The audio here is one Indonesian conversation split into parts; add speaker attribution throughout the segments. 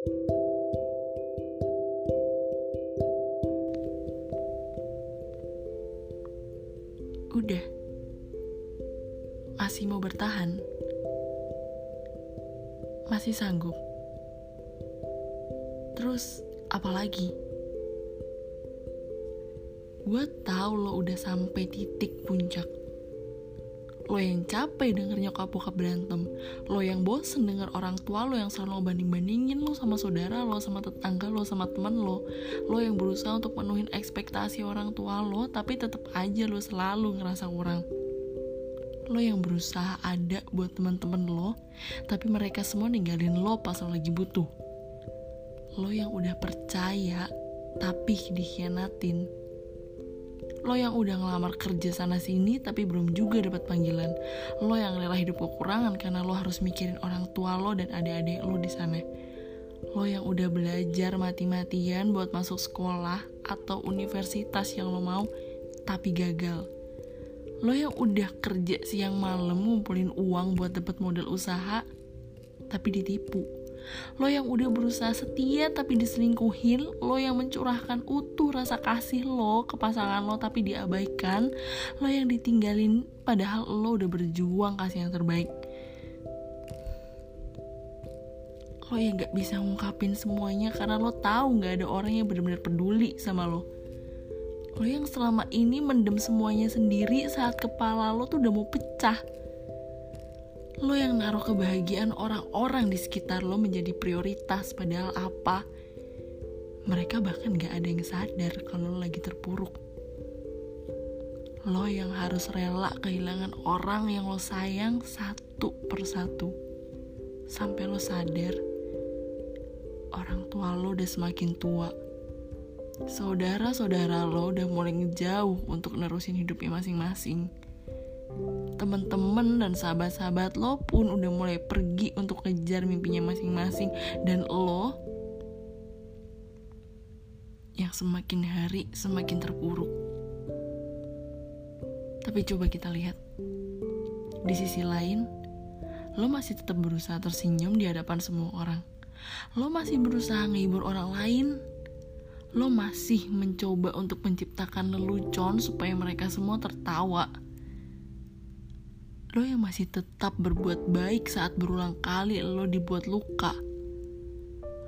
Speaker 1: Udah. Masih mau bertahan? Masih sanggup? Terus apa lagi? Gue tahu lo udah sampai titik puncak. Lo yang capek denger nyokap bokap berantem. Lo yang bosen denger orang tua lo yang selalu banding-bandingin lo sama saudara lo, sama tetangga lo, sama temen lo. Lo yang berusaha untuk menuhin ekspektasi orang tua lo, tapi tetap aja lo selalu ngerasa kurang. Lo yang berusaha ada buat teman-teman lo, tapi mereka semua ninggalin lo pas lo lagi butuh. Lo yang udah percaya, tapi dikhianatin Lo yang udah ngelamar kerja sana sini tapi belum juga dapat panggilan. Lo yang rela hidup kekurangan karena lo harus mikirin orang tua lo dan adik-adik lo di sana. Lo yang udah belajar mati-matian buat masuk sekolah atau universitas yang lo mau tapi gagal. Lo yang udah kerja siang malam ngumpulin uang buat dapat modal usaha tapi ditipu Lo yang udah berusaha setia tapi diselingkuhin, lo yang mencurahkan utuh rasa kasih lo ke pasangan lo tapi diabaikan, lo yang ditinggalin padahal lo udah berjuang kasih yang terbaik. Lo yang gak bisa ngungkapin semuanya karena lo tahu gak ada orang yang benar-benar peduli sama lo. Lo yang selama ini mendem semuanya sendiri saat kepala lo tuh udah mau pecah lo yang naruh kebahagiaan orang-orang di sekitar lo menjadi prioritas padahal apa? Mereka bahkan gak ada yang sadar kalau lo lagi terpuruk. Lo yang harus rela kehilangan orang yang lo sayang satu persatu. Sampai lo sadar orang tua lo udah semakin tua. Saudara-saudara lo udah mulai ngejauh untuk nerusin hidupnya masing-masing teman-teman dan sahabat-sahabat lo pun udah mulai pergi untuk kejar mimpinya masing-masing dan lo yang semakin hari semakin terpuruk. Tapi coba kita lihat di sisi lain, lo masih tetap berusaha tersenyum di hadapan semua orang. Lo masih berusaha ngehibur orang lain. Lo masih mencoba untuk menciptakan lelucon supaya mereka semua tertawa lo yang masih tetap berbuat baik saat berulang kali lo dibuat luka.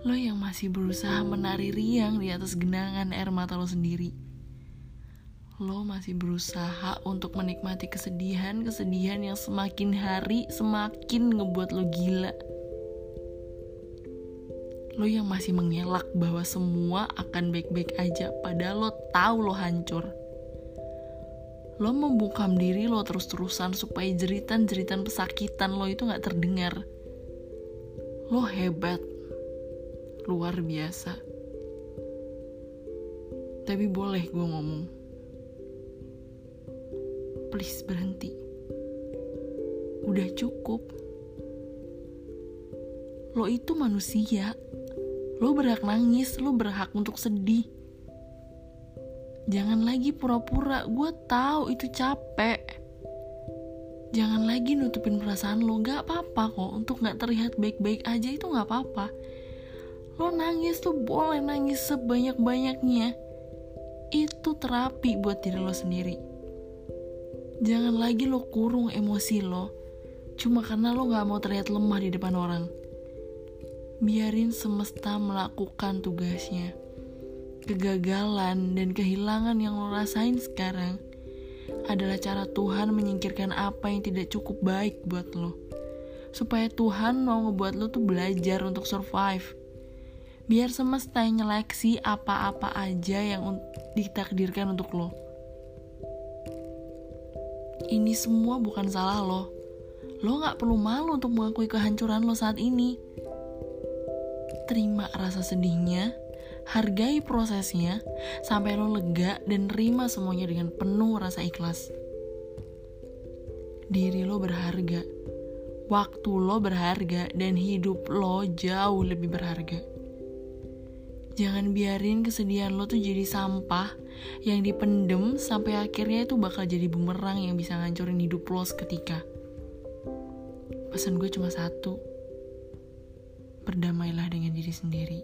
Speaker 1: Lo yang masih berusaha menari riang di atas genangan air mata lo sendiri. Lo masih berusaha untuk menikmati kesedihan-kesedihan yang semakin hari semakin ngebuat lo gila. Lo yang masih mengelak bahwa semua akan baik-baik aja padahal lo tahu lo hancur lo membungkam diri lo terus-terusan supaya jeritan-jeritan pesakitan lo itu gak terdengar. Lo hebat, luar biasa. Tapi boleh gue ngomong. Please berhenti. Udah cukup. Lo itu manusia. Lo berhak nangis, lo berhak untuk sedih Jangan lagi pura-pura, gue tahu itu capek. Jangan lagi nutupin perasaan lo, gak apa-apa kok. Untuk gak terlihat baik-baik aja itu gak apa-apa. Lo nangis tuh boleh nangis sebanyak-banyaknya. Itu terapi buat diri lo sendiri. Jangan lagi lo kurung emosi lo. Cuma karena lo gak mau terlihat lemah di depan orang. Biarin semesta melakukan tugasnya kegagalan dan kehilangan yang lo rasain sekarang adalah cara Tuhan menyingkirkan apa yang tidak cukup baik buat lo. Supaya Tuhan mau ngebuat lo tuh belajar untuk survive. Biar semesta yang nyeleksi apa-apa aja yang ditakdirkan untuk lo. Ini semua bukan salah lo. Lo gak perlu malu untuk mengakui kehancuran lo saat ini. Terima rasa sedihnya, hargai prosesnya sampai lo lega dan terima semuanya dengan penuh rasa ikhlas. Diri lo berharga, waktu lo berharga, dan hidup lo jauh lebih berharga. Jangan biarin kesedihan lo tuh jadi sampah yang dipendem sampai akhirnya itu bakal jadi bumerang yang bisa ngancurin hidup lo seketika. Pesan gue cuma satu. berdamailah dengan diri sendiri.